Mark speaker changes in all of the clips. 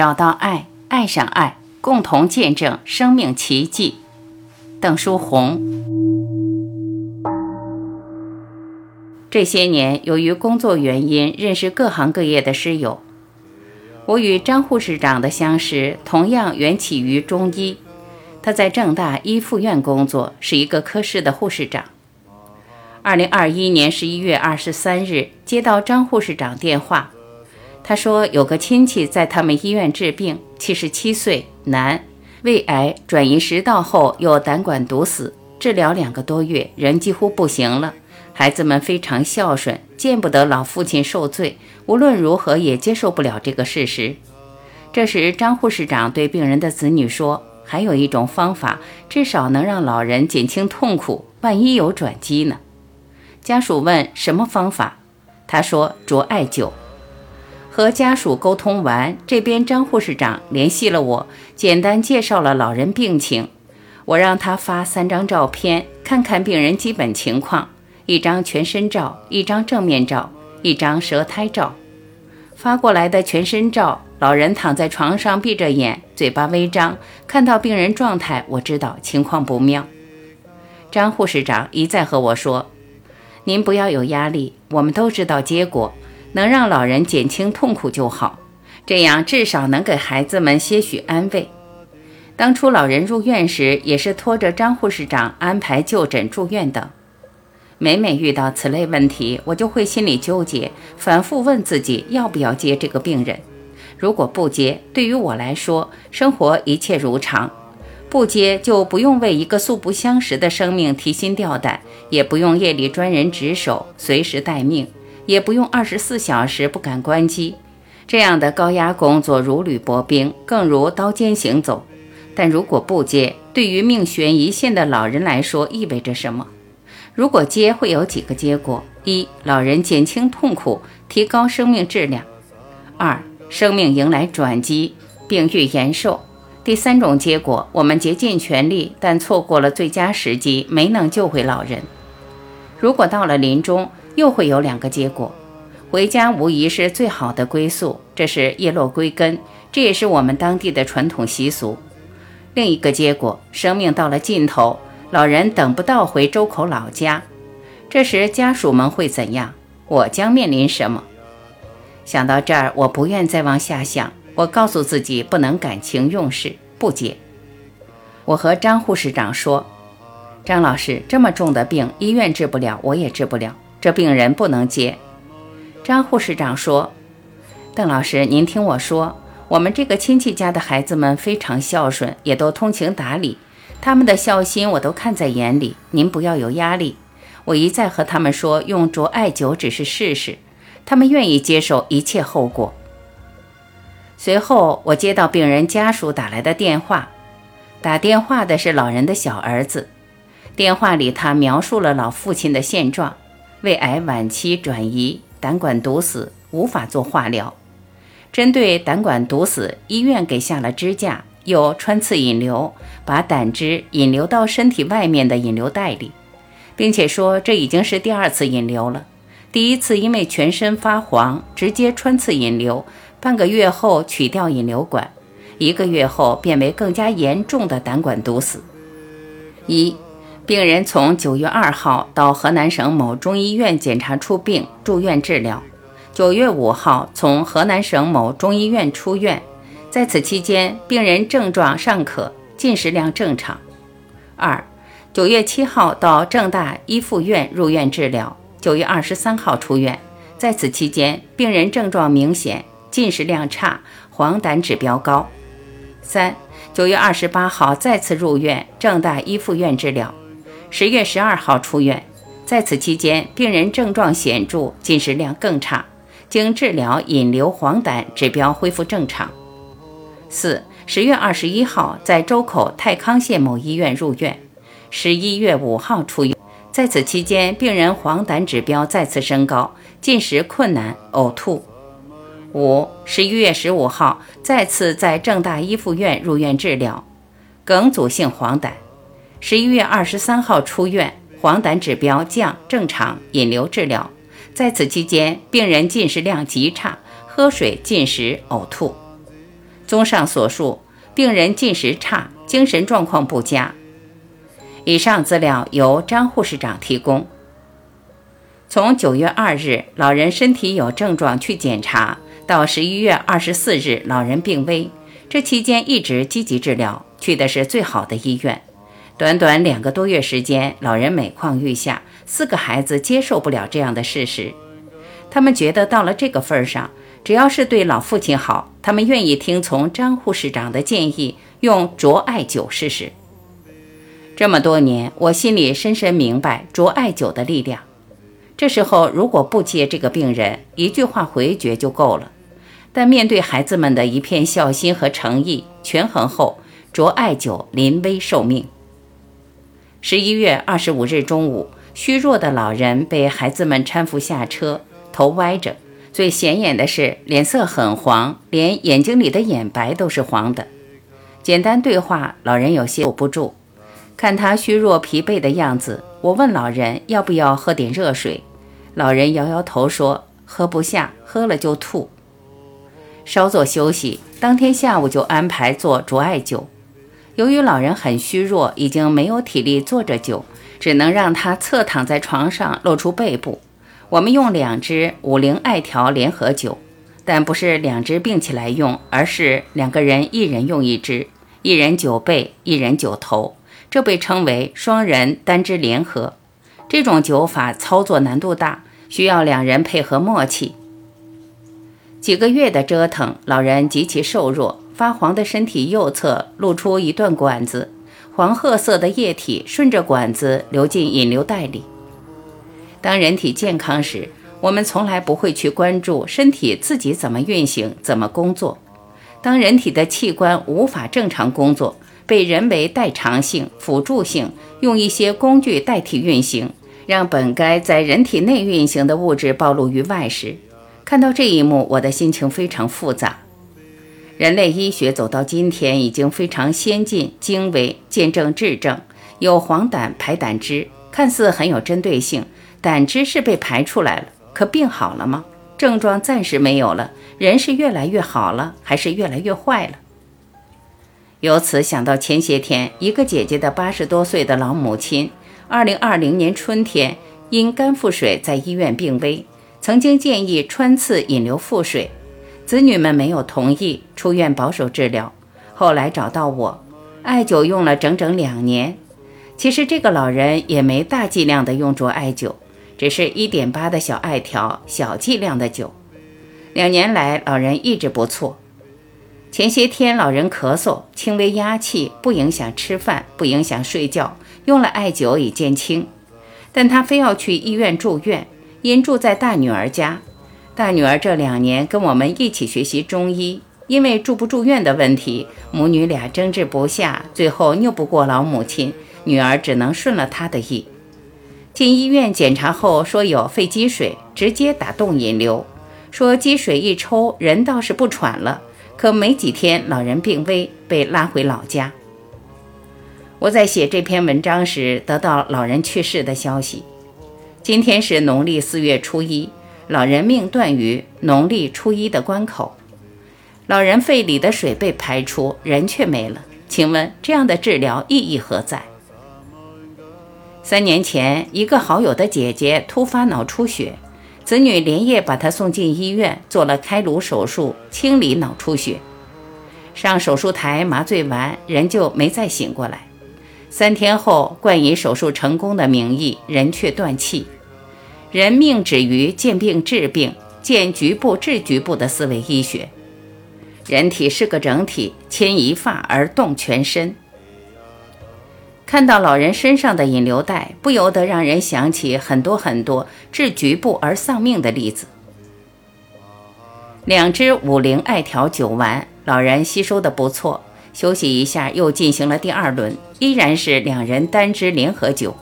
Speaker 1: 找到爱，爱上爱，共同见证生命奇迹。邓书红。这些年，由于工作原因，认识各行各业的师友。我与张护士长的相识，同样缘起于中医。他在正大一附院工作，是一个科室的护士长。二零二一年十一月二十三日，接到张护士长电话，他说有个亲戚在他们医院治病，七十七岁，男，胃癌转移食道后又胆管堵死，治疗两个多月，人几乎不行了。孩子们非常孝顺，见不得老父亲受罪，无论如何也接受不了这个事实。这时，张护士长对病人的子女说：“还有一种方法，至少能让老人减轻痛苦，万一有转机呢？”家属问什么方法，他说着艾灸。和家属沟通完，这边张护士长联系了我，简单介绍了老人病情。我让他发三张照片，看看病人基本情况：一张全身照，一张正面照，一张舌苔照。发过来的全身照，老人躺在床上闭着眼，嘴巴微张。看到病人状态，我知道情况不妙。张护士长一再和我说。您不要有压力，我们都知道结果，能让老人减轻痛苦就好，这样至少能给孩子们些许安慰。当初老人入院时，也是拖着张护士长安排就诊、住院等。每每遇到此类问题，我就会心里纠结，反复问自己要不要接这个病人。如果不接，对于我来说，生活一切如常。不接就不用为一个素不相识的生命提心吊胆，也不用夜里专人值守随时待命，也不用二十四小时不敢关机。这样的高压工作如履薄冰，更如刀尖行走。但如果不接，对于命悬一线的老人来说意味着什么？如果接，会有几个结果：一、老人减轻痛苦，提高生命质量；二、生命迎来转机，病愈延寿。第三种结果，我们竭尽全力，但错过了最佳时机，没能救回老人。如果到了临终，又会有两个结果：回家无疑是最好的归宿，这是叶落归根，这也是我们当地的传统习俗。另一个结果，生命到了尽头，老人等不到回周口老家，这时家属们会怎样？我将面临什么？想到这儿，我不愿再往下想。我告诉自己不能感情用事，不接。我和张护士长说：“张老师，这么重的病，医院治不了，我也治不了，这病人不能接。”张护士长说：“邓老师，您听我说，我们这个亲戚家的孩子们非常孝顺，也都通情达理，他们的孝心我都看在眼里。您不要有压力。我一再和他们说，用着艾灸只是试试，他们愿意接受一切后果。”随后，我接到病人家属打来的电话，打电话的是老人的小儿子。电话里，他描述了老父亲的现状：胃癌晚期转移，胆管堵死，无法做化疗。针对胆管堵死，医院给下了支架，又穿刺引流，把胆汁引流到身体外面的引流袋里，并且说这已经是第二次引流了。第一次因为全身发黄，直接穿刺引流。半个月后取掉引流管，一个月后变为更加严重的胆管堵死。一，病人从九月二号到河南省某中医院检查出病，住院治疗。九月五号从河南省某中医院出院，在此期间病人症状尚可，进食量正常。二，九月七号到郑大一附院入院治疗，九月二十三号出院，在此期间病人症状明显。进食量差，黄疸指标高。三九月二十八号再次入院，郑大一附院治疗。十月十二号出院，在此期间病人症状显著，进食量更差。经治疗，引流黄疸指标恢复正常。四十月二十一号在周口太康县某医院入院，十一月五号出院。在此期间，病人黄疸指标再次升高，进食困难，呕吐。五十一月十五号再次在正大一附院入院治疗，梗阻性黄疸。十一月二十三号出院，黄疸指标降正常，引流治疗。在此期间，病人进食量极差，喝水、进食、呕吐。综上所述，病人进食差，精神状况不佳。以上资料由张护士长提供。从九月二日老人身体有症状去检查，到十一月二十四日老人病危，这期间一直积极治疗，去的是最好的医院。短短两个多月时间，老人每况愈下，四个孩子接受不了这样的事实，他们觉得到了这个份儿上，只要是对老父亲好，他们愿意听从张护士长的建议，用卓艾灸试试。这么多年，我心里深深明白卓艾灸的力量。这时候如果不接这个病人，一句话回绝就够了。但面对孩子们的一片孝心和诚意，权衡后，卓艾灸临危受命。十一月二十五日中午，虚弱的老人被孩子们搀扶下车，头歪着，最显眼的是脸色很黄，连眼睛里的眼白都是黄的。简单对话，老人有些坐不住。看他虚弱疲惫的样子，我问老人要不要喝点热水。老人摇摇头说喝不下，喝了就吐。稍作休息，当天下午就安排做卓艾灸。由于老人很虚弱，已经没有体力坐着灸，只能让他侧躺在床上，露出背部。我们用两支五苓艾条联合灸，但不是两支并起来用，而是两个人一人用一支，一人灸背，一人灸头，这被称为双人单支联合。这种灸法操作难度大，需要两人配合默契。几个月的折腾，老人极其瘦弱。发黄的身体右侧露出一段管子，黄褐色的液体顺着管子流进引流袋里。当人体健康时，我们从来不会去关注身体自己怎么运行、怎么工作。当人体的器官无法正常工作，被人为代偿性、辅助性用一些工具代替运行，让本该在人体内运行的物质暴露于外时，看到这一幕，我的心情非常复杂。人类医学走到今天已经非常先进、精微，见证质证，有黄疸排胆汁，看似很有针对性，胆汁是被排出来了，可病好了吗？症状暂时没有了，人是越来越好了，还是越来越坏了？由此想到前些天一个姐姐的八十多岁的老母亲，二零二零年春天因肝腹水在医院病危，曾经建议穿刺引流腹水。子女们没有同意出院保守治疗，后来找到我，艾灸用了整整两年。其实这个老人也没大剂量的用着艾灸，只是一点八的小艾条，小剂量的灸。两年来，老人一直不错。前些天老人咳嗽，轻微压气，不影响吃饭，不影响睡觉，用了艾灸已见轻，但他非要去医院住院，因住在大女儿家。大女儿这两年跟我们一起学习中医，因为住不住院的问题，母女俩争执不下，最后拗不过老母亲，女儿只能顺了她的意。进医院检查后说有肺积水，直接打洞引流，说积水一抽人倒是不喘了，可没几天老人病危，被拉回老家。我在写这篇文章时得到老人去世的消息，今天是农历四月初一。老人命断于农历初一的关口，老人肺里的水被排出，人却没了。请问这样的治疗意义何在？三年前，一个好友的姐姐突发脑出血，子女连夜把她送进医院，做了开颅手术清理脑出血。上手术台麻醉完，人就没再醒过来。三天后，冠以手术成功的名义，人却断气。人命止于见病治病，见局部治局部的思维医学。人体是个整体，牵一发而动全身。看到老人身上的引流带，不由得让人想起很多很多治局部而丧命的例子。两支五苓艾条灸完，老人吸收的不错，休息一下，又进行了第二轮，依然是两人单支联合灸。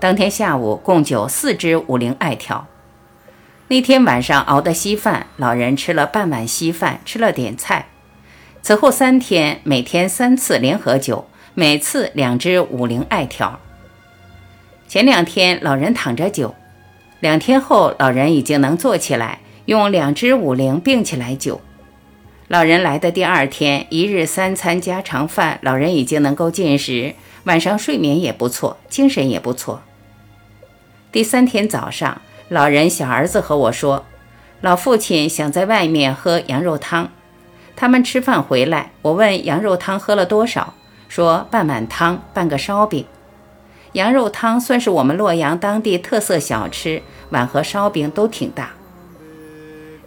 Speaker 1: 当天下午共灸四支五苓艾条。那天晚上熬的稀饭，老人吃了半碗稀饭，吃了点菜。此后三天，每天三次联合灸，每次两支五苓艾条。前两天老人躺着灸，两天后老人已经能坐起来，用两支五苓并起来灸。老人来的第二天，一日三餐家常饭，老人已经能够进食，晚上睡眠也不错，精神也不错。第三天早上，老人小儿子和我说，老父亲想在外面喝羊肉汤。他们吃饭回来，我问羊肉汤喝了多少，说半碗汤，半个烧饼。羊肉汤算是我们洛阳当地特色小吃，碗和烧饼都挺大。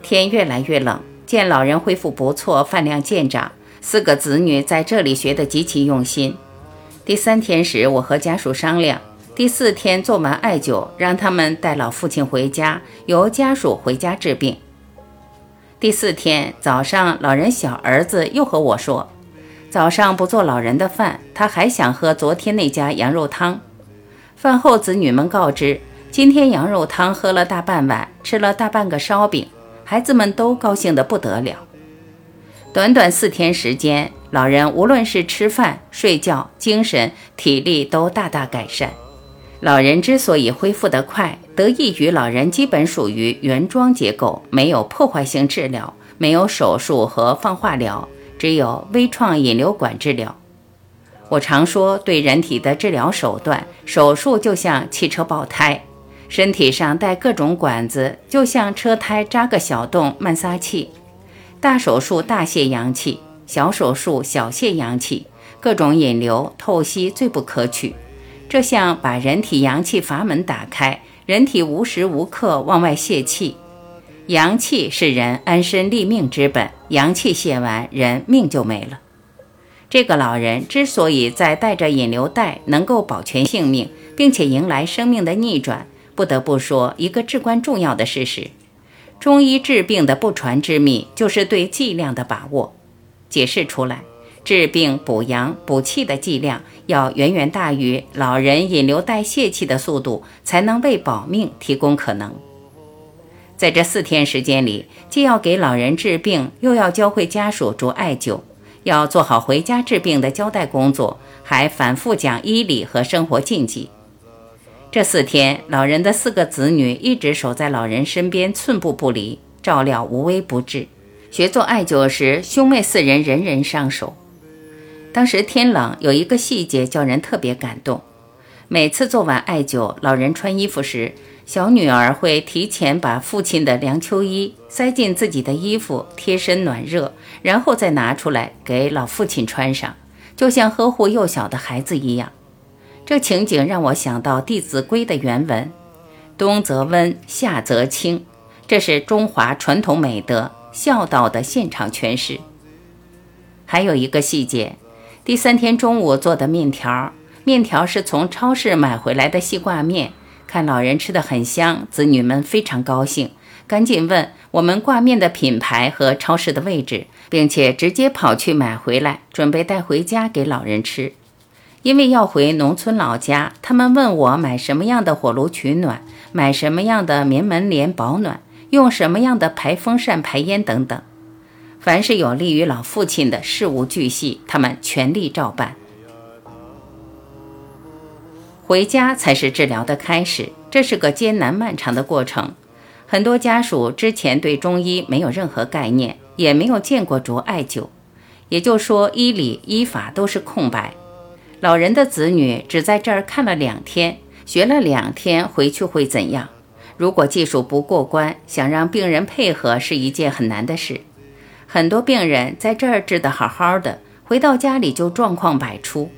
Speaker 1: 天越来越冷。见老人恢复不错，饭量渐长，四个子女在这里学得极其用心。第三天时，我和家属商量，第四天做完艾灸，让他们带老父亲回家，由家属回家治病。第四天早上，老人小儿子又和我说，早上不做老人的饭，他还想喝昨天那家羊肉汤。饭后，子女们告知，今天羊肉汤喝了大半碗，吃了大半个烧饼。孩子们都高兴得不得了。短短四天时间，老人无论是吃饭、睡觉、精神、体力都大大改善。老人之所以恢复得快，得益于老人基本属于原装结构，没有破坏性治疗，没有手术和放化疗，只有微创引流管治疗。我常说，对人体的治疗手段，手术就像汽车爆胎。身体上带各种管子，就像车胎扎个小洞慢撒气；大手术大泄阳气，小手术小泄阳气。各种引流透析最不可取，这像把人体阳气阀门打开，人体无时无刻往外泄气。阳气是人安身立命之本，阳气泄完，人命就没了。这个老人之所以在带着引流带能够保全性命，并且迎来生命的逆转。不得不说一个至关重要的事实：中医治病的不传之秘，就是对剂量的把握。解释出来，治病补阳补气的剂量要远远大于老人引流代谢气的速度，才能为保命提供可能。在这四天时间里，既要给老人治病，又要教会家属着艾灸，要做好回家治病的交代工作，还反复讲医理和生活禁忌。这四天，老人的四个子女一直守在老人身边，寸步不离，照料无微不至。学做艾灸时，兄妹四人人人上手。当时天冷，有一个细节叫人特别感动。每次做完艾灸，老人穿衣服时，小女儿会提前把父亲的凉秋衣塞进自己的衣服，贴身暖热，然后再拿出来给老父亲穿上，就像呵护幼小的孩子一样。这情景让我想到《弟子规》的原文：“冬则温，夏则清。”这是中华传统美德孝道的现场诠释。还有一个细节，第三天中午做的面条，面条是从超市买回来的细挂面。看老人吃的很香，子女们非常高兴，赶紧问我们挂面的品牌和超市的位置，并且直接跑去买回来，准备带回家给老人吃。因为要回农村老家，他们问我买什么样的火炉取暖，买什么样的棉门帘保暖，用什么样的排风扇排烟等等。凡是有利于老父亲的事无巨细，他们全力照办。回家才是治疗的开始，这是个艰难漫长的过程。很多家属之前对中医没有任何概念，也没有见过着艾灸，也就说医理医法都是空白。老人的子女只在这儿看了两天，学了两天，回去会怎样？如果技术不过关，想让病人配合是一件很难的事。很多病人在这儿治得好好的，回到家里就状况百出。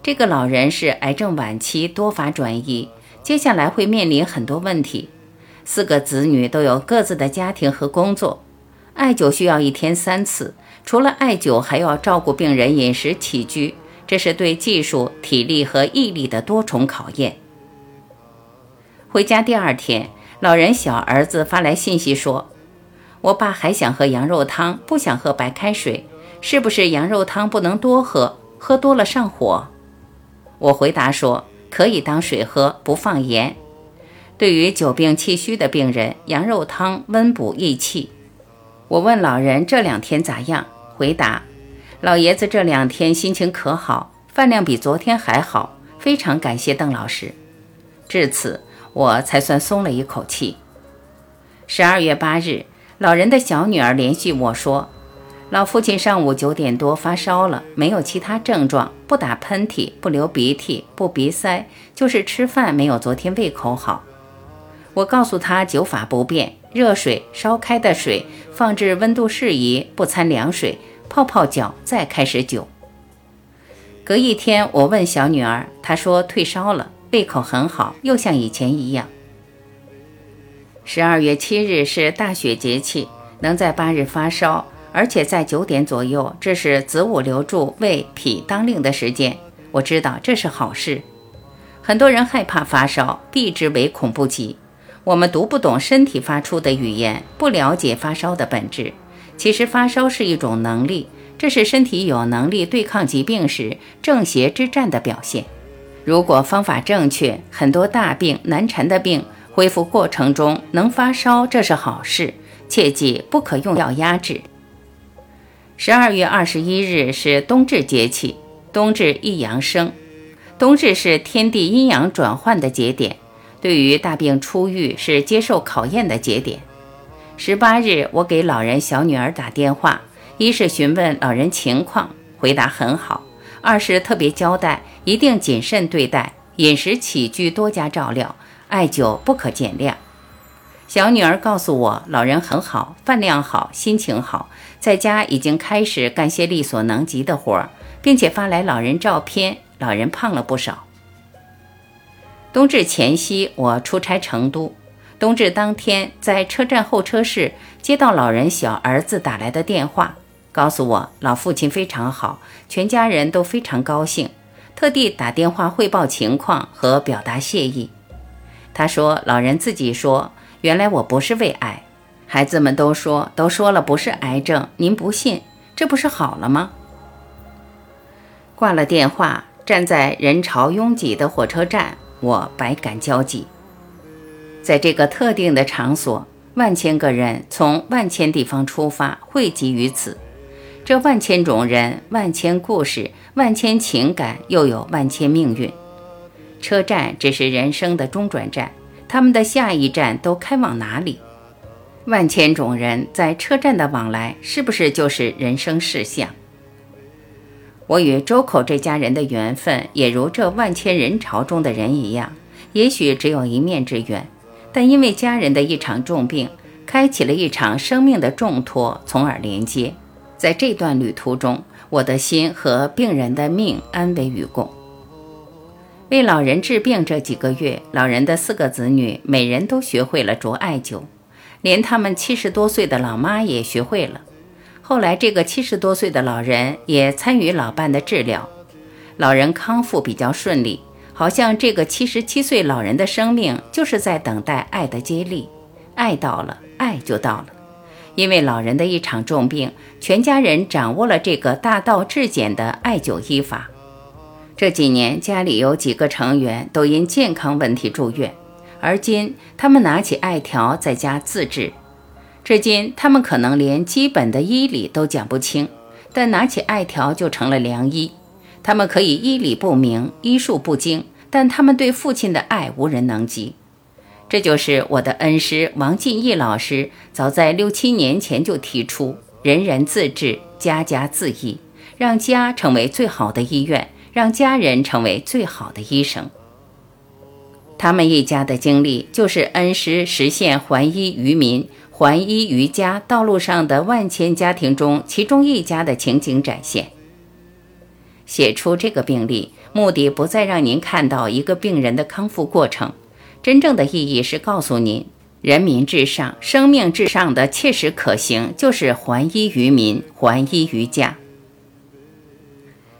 Speaker 1: 这个老人是癌症晚期，多发转移，接下来会面临很多问题。四个子女都有各自的家庭和工作，艾灸需要一天三次，除了艾灸，还要照顾病人饮食起居。这是对技术、体力和毅力的多重考验。回家第二天，老人小儿子发来信息说：“我爸还想喝羊肉汤，不想喝白开水，是不是羊肉汤不能多喝？喝多了上火？”我回答说：“可以当水喝，不放盐。对于久病气虚的病人，羊肉汤温补益气。”我问老人这两天咋样？回答。老爷子这两天心情可好，饭量比昨天还好，非常感谢邓老师。至此，我才算松了一口气。十二月八日，老人的小女儿联系我说：“老父亲上午九点多发烧了，没有其他症状，不打喷嚏，不流鼻涕，不鼻塞，就是吃饭没有昨天胃口好。我告诉他酒法不变，热水烧开的水放置温度适宜，不掺凉水，泡泡脚再开始酒。隔一天，我问小女儿，她说退烧了，胃口很好，又像以前一样。十二月七日是大雪节气，能在八日发烧。而且在九点左右，这是子午流注、胃脾当令的时间。我知道这是好事。很多人害怕发烧，避之唯恐不及。我们读不懂身体发出的语言，不了解发烧的本质。其实发烧是一种能力，这是身体有能力对抗疾病时正邪之战的表现。如果方法正确，很多大病难缠的病恢复过程中能发烧，这是好事。切记不可用药压制。十二月二十一日是冬至节气，冬至一阳生，冬至是天地阴阳转换的节点，对于大病初愈是接受考验的节点。十八日，我给老人小女儿打电话，一是询问老人情况，回答很好；二是特别交代一定谨慎对待，饮食起居多加照料，艾灸不可减量。小女儿告诉我，老人很好，饭量好，心情好，在家已经开始干些力所能及的活儿，并且发来老人照片，老人胖了不少。冬至前夕，我出差成都，冬至当天在车站候车室接到老人小儿子打来的电话，告诉我老父亲非常好，全家人都非常高兴，特地打电话汇报情况和表达谢意。他说，老人自己说。原来我不是胃癌，孩子们都说都说了不是癌症，您不信，这不是好了吗？挂了电话，站在人潮拥挤的火车站，我百感交集。在这个特定的场所，万千个人从万千地方出发，汇集于此。这万千种人，万千故事，万千情感，又有万千命运。车站只是人生的中转站。他们的下一站都开往哪里？万千种人在车站的往来，是不是就是人生事项？我与周口这家人的缘分，也如这万千人潮中的人一样，也许只有一面之缘，但因为家人的一场重病，开启了一场生命的重托，从而连接。在这段旅途中，我的心和病人的命安危与共。为老人治病这几个月，老人的四个子女每人都学会了啄艾灸，连他们七十多岁的老妈也学会了。后来，这个七十多岁的老人也参与老伴的治疗，老人康复比较顺利，好像这个七十七岁老人的生命就是在等待爱的接力，爱到了，爱就到了。因为老人的一场重病，全家人掌握了这个大道至简的艾灸医法。这几年家里有几个成员都因健康问题住院，而今他们拿起艾条在家自制。至今他们可能连基本的医理都讲不清，但拿起艾条就成了良医。他们可以医理不明、医术不精，但他们对父亲的爱无人能及。这就是我的恩师王进义老师早在六七年前就提出：人人自治，家家自医，让家成为最好的医院。让家人成为最好的医生。他们一家的经历，就是恩师实现还医于民、还医于家道路上的万千家庭中其中一家的情景展现。写出这个病例，目的不再让您看到一个病人的康复过程，真正的意义是告诉您：人民至上、生命至上的切实可行，就是还医于民、还医于家。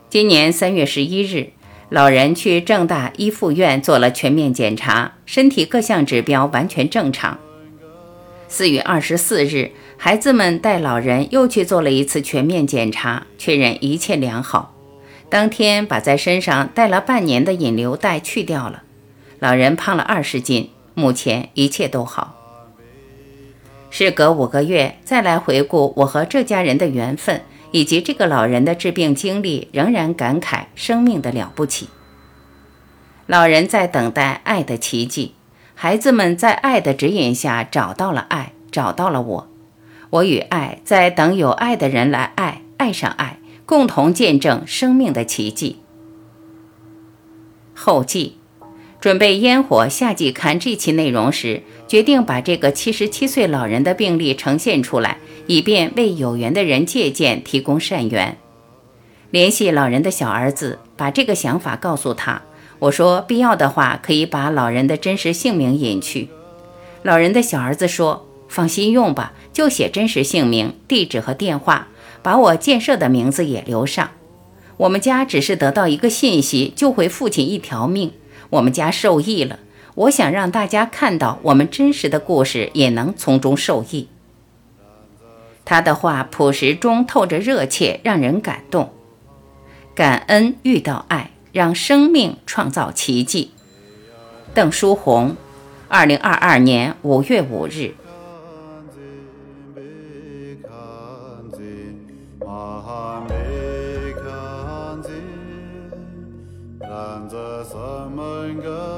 Speaker 1: 今年三月十一日，老人去正大一附院做了全面检查，身体各项指标完全正常。四月二十四日，孩子们带老人又去做了一次全面检查，确认一切良好。当天把在身上带了半年的引流带去掉了，老人胖了二十斤，目前一切都好。事隔五个月，再来回顾我和这家人的缘分。以及这个老人的治病经历，仍然感慨生命的了不起。老人在等待爱的奇迹，孩子们在爱的指引下找到了爱，找到了我。我与爱在等有爱的人来爱，爱上爱，共同见证生命的奇迹。后记。准备烟火夏季刊这期内容时，决定把这个七十七岁老人的病例呈现出来，以便为有缘的人借鉴，提供善缘。联系老人的小儿子，把这个想法告诉他。我说，必要的话可以把老人的真实姓名隐去。老人的小儿子说：“放心用吧，就写真实姓名、地址和电话，把我建设的名字也留上。我们家只是得到一个信息，救回父亲一条命。”我们家受益了，我想让大家看到我们真实的故事，也能从中受益。他的话朴实中透着热切，让人感动。感恩遇到爱，让生命创造奇迹。邓书红，二零二二年五月五日。Wasser, mein Gott.